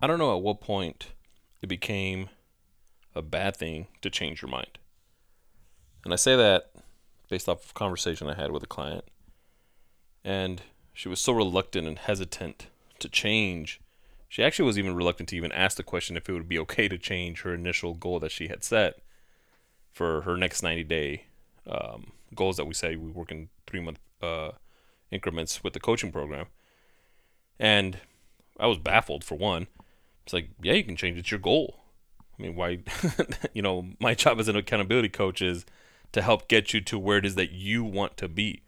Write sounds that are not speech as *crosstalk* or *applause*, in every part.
I don't know at what point it became a bad thing to change your mind. And I say that based off of conversation I had with a client. And she was so reluctant and hesitant to change. She actually was even reluctant to even ask the question if it would be okay to change her initial goal that she had set for her next 90 day um, goals that we say we work in three month uh, increments with the coaching program. And I was baffled for one. It's like, yeah, you can change. It's your goal. I mean, why? *laughs* you know, my job as an accountability coach is to help get you to where it is that you want to be.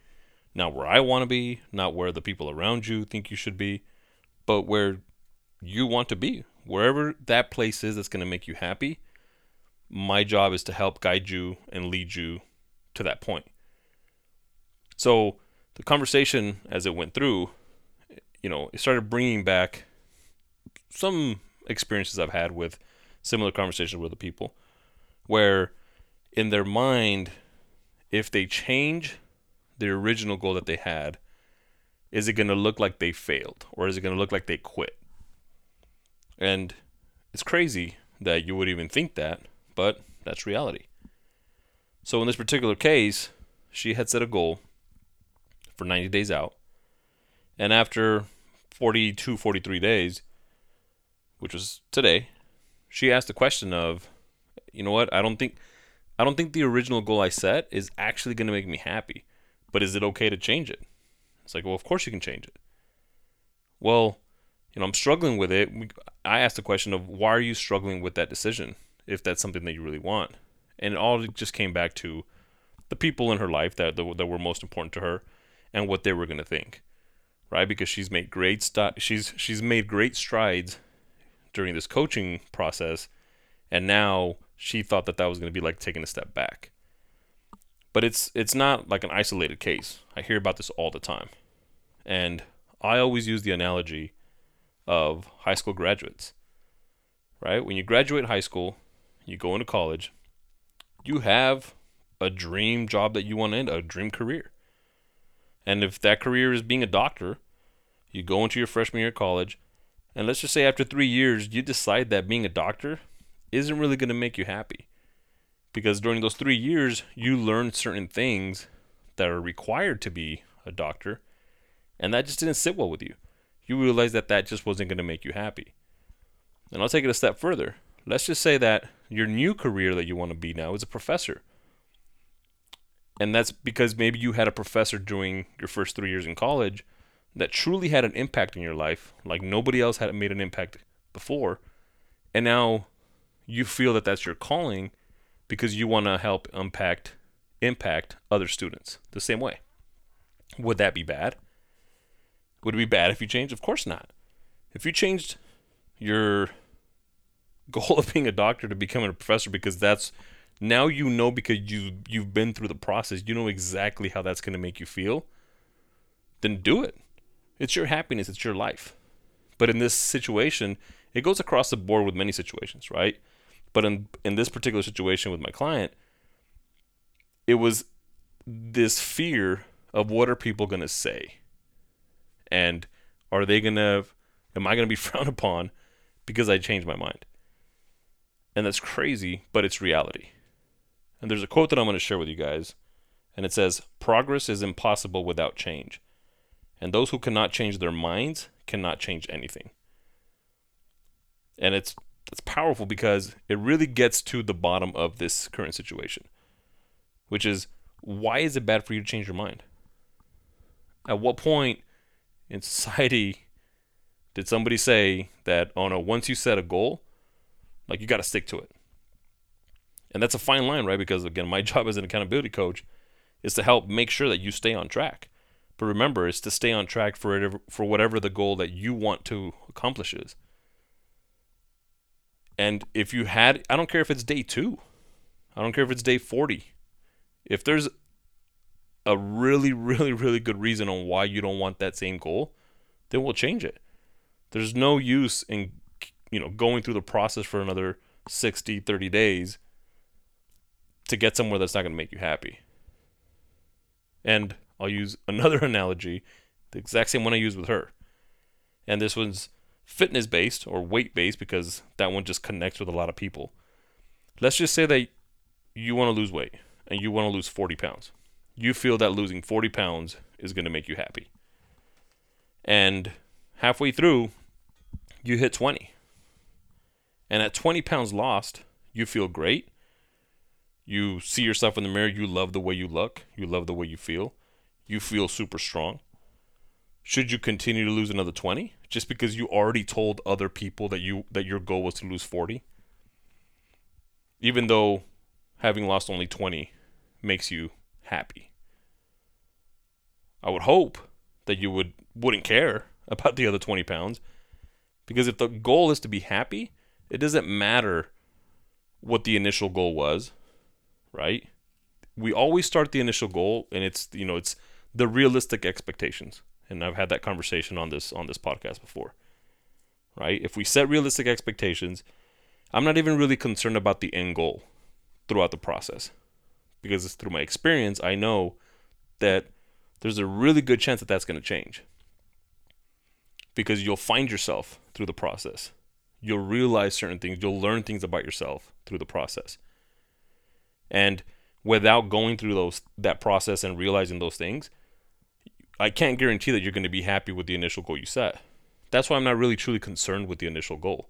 Not where I want to be, not where the people around you think you should be, but where you want to be. Wherever that place is that's going to make you happy, my job is to help guide you and lead you to that point. So the conversation as it went through, you know, it started bringing back some experiences I've had with similar conversations with other people where in their mind if they change the original goal that they had is it going to look like they failed or is it going to look like they quit? And it's crazy that you would even think that but that's reality. So in this particular case she had set a goal for 90 days out and after 42 43 days which was today she asked the question of, you know what? I don't think I don't think the original goal I set is actually going to make me happy. But is it okay to change it? It's like, well, of course you can change it. Well, you know, I'm struggling with it. I asked the question of why are you struggling with that decision if that's something that you really want? And it all just came back to the people in her life that that were most important to her and what they were going to think. Right? Because she's made great st- she's she's made great strides during this coaching process, and now she thought that that was going to be like taking a step back. But it's it's not like an isolated case. I hear about this all the time, and I always use the analogy of high school graduates. Right? When you graduate high school, you go into college, you have a dream job that you want to end, a dream career. And if that career is being a doctor, you go into your freshman year of college and let's just say after three years, you decide that being a doctor isn't really going to make you happy. Because during those three years, you learn certain things that are required to be a doctor, and that just didn't sit well with you. You realize that that just wasn't going to make you happy. And I'll take it a step further. Let's just say that your new career that you want to be now is a professor. And that's because maybe you had a professor during your first three years in college that truly had an impact in your life, like nobody else had made an impact before, and now you feel that that's your calling because you want to help impact impact other students the same way. Would that be bad? Would it be bad if you changed? Of course not. If you changed your goal *laughs* of being a doctor to becoming a professor because that's now you know because you you've been through the process, you know exactly how that's going to make you feel, then do it. It's your happiness, it's your life. But in this situation, it goes across the board with many situations, right? But in in this particular situation with my client, it was this fear of what are people going to say? And are they going to am I going to be *laughs* frowned upon because I changed my mind? And that's crazy, but it's reality. And there's a quote that I'm going to share with you guys, and it says, Progress is impossible without change. And those who cannot change their minds cannot change anything. And it's it's powerful because it really gets to the bottom of this current situation, which is why is it bad for you to change your mind? At what point in society did somebody say that, oh no, once you set a goal, like you got to stick to it? And that's a fine line, right? Because again, my *laughs* job as an accountability coach is to help make sure that you stay on track. But remember, it's to stay on track for whatever, for whatever the goal that you want to accomplish is. And if you had, I don't care if it's day two, I don't care if it's day 40. If there's a really, *laughs* really, really good reason on why you don't want that same goal, then we'll change it. There's no use in, you know, going through the process for another 60, 30 days to get somewhere that's not going to make you happy. And I'll use another *laughs* analogy, the exact same one I used with her. And this one's fitness based or weight based because that one just connects with a lot of people. Let's just say that you want to lose weight and you want to lose 40 pounds. You feel that losing 40 pounds is going to make you happy. And halfway through, you hit 20. And at 20 pounds lost, you feel great. You see yourself in the mirror, you love the way you look, you love the way you feel, you feel super strong. Should you continue to lose another 20 just because you already told other people that you that your goal was to lose 40? Even though having lost only 20 makes you happy. I would hope that you would wouldn't care *laughs* about the other 20 pounds because if the goal is to be happy, it doesn't matter what the initial goal was, right? We always start the initial goal and it's you know, it's the realistic expectations. And I've had that conversation on this on this podcast before. Right? If we set realistic expectations, I'm not even really concerned about the end goal throughout the process. Because through my experience, I know that there's a really good chance that that's going to change. Because you'll find yourself through the process. You'll realize certain things, you'll learn things about yourself through the process. And without going through those that process and realizing those things, I can't guarantee that you're going to be happy with the initial goal you set. That's why I'm not really truly concerned with the initial goal.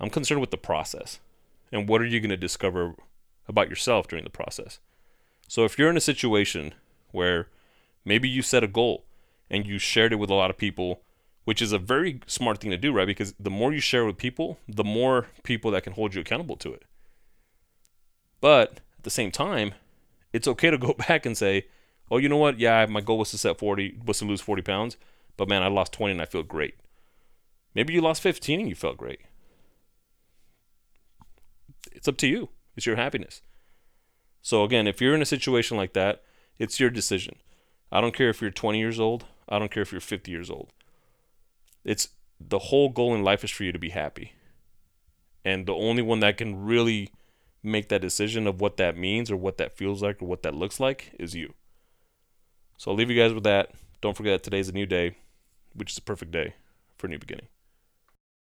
I'm concerned with the process. And what are you going to discover about yourself during the process? So if you're in a situation where maybe you set a goal and you shared it with a lot of people, which is a very smart thing to do, right? Because the more you share with people, the more people that can hold you accountable to it. But at the same time, it's okay to go *laughs* back and say, oh, you know what? Yeah, my goal was to set 40, was to lose 40 pounds, but man, I lost 20 and I feel great. Maybe you lost 15 and you felt great. It's up to you. It's your happiness. So again, if you're in a situation like that, it's your decision. I don't care if you're 20 years old. I don't care if you're 50 years old. It's the whole goal in life is for you to be happy. And the only one that can really make that decision of what that means or what that feels like or what that looks like is you. So I'll leave you guys with that. Don't forget today's a new day, which is a perfect day for a new beginning.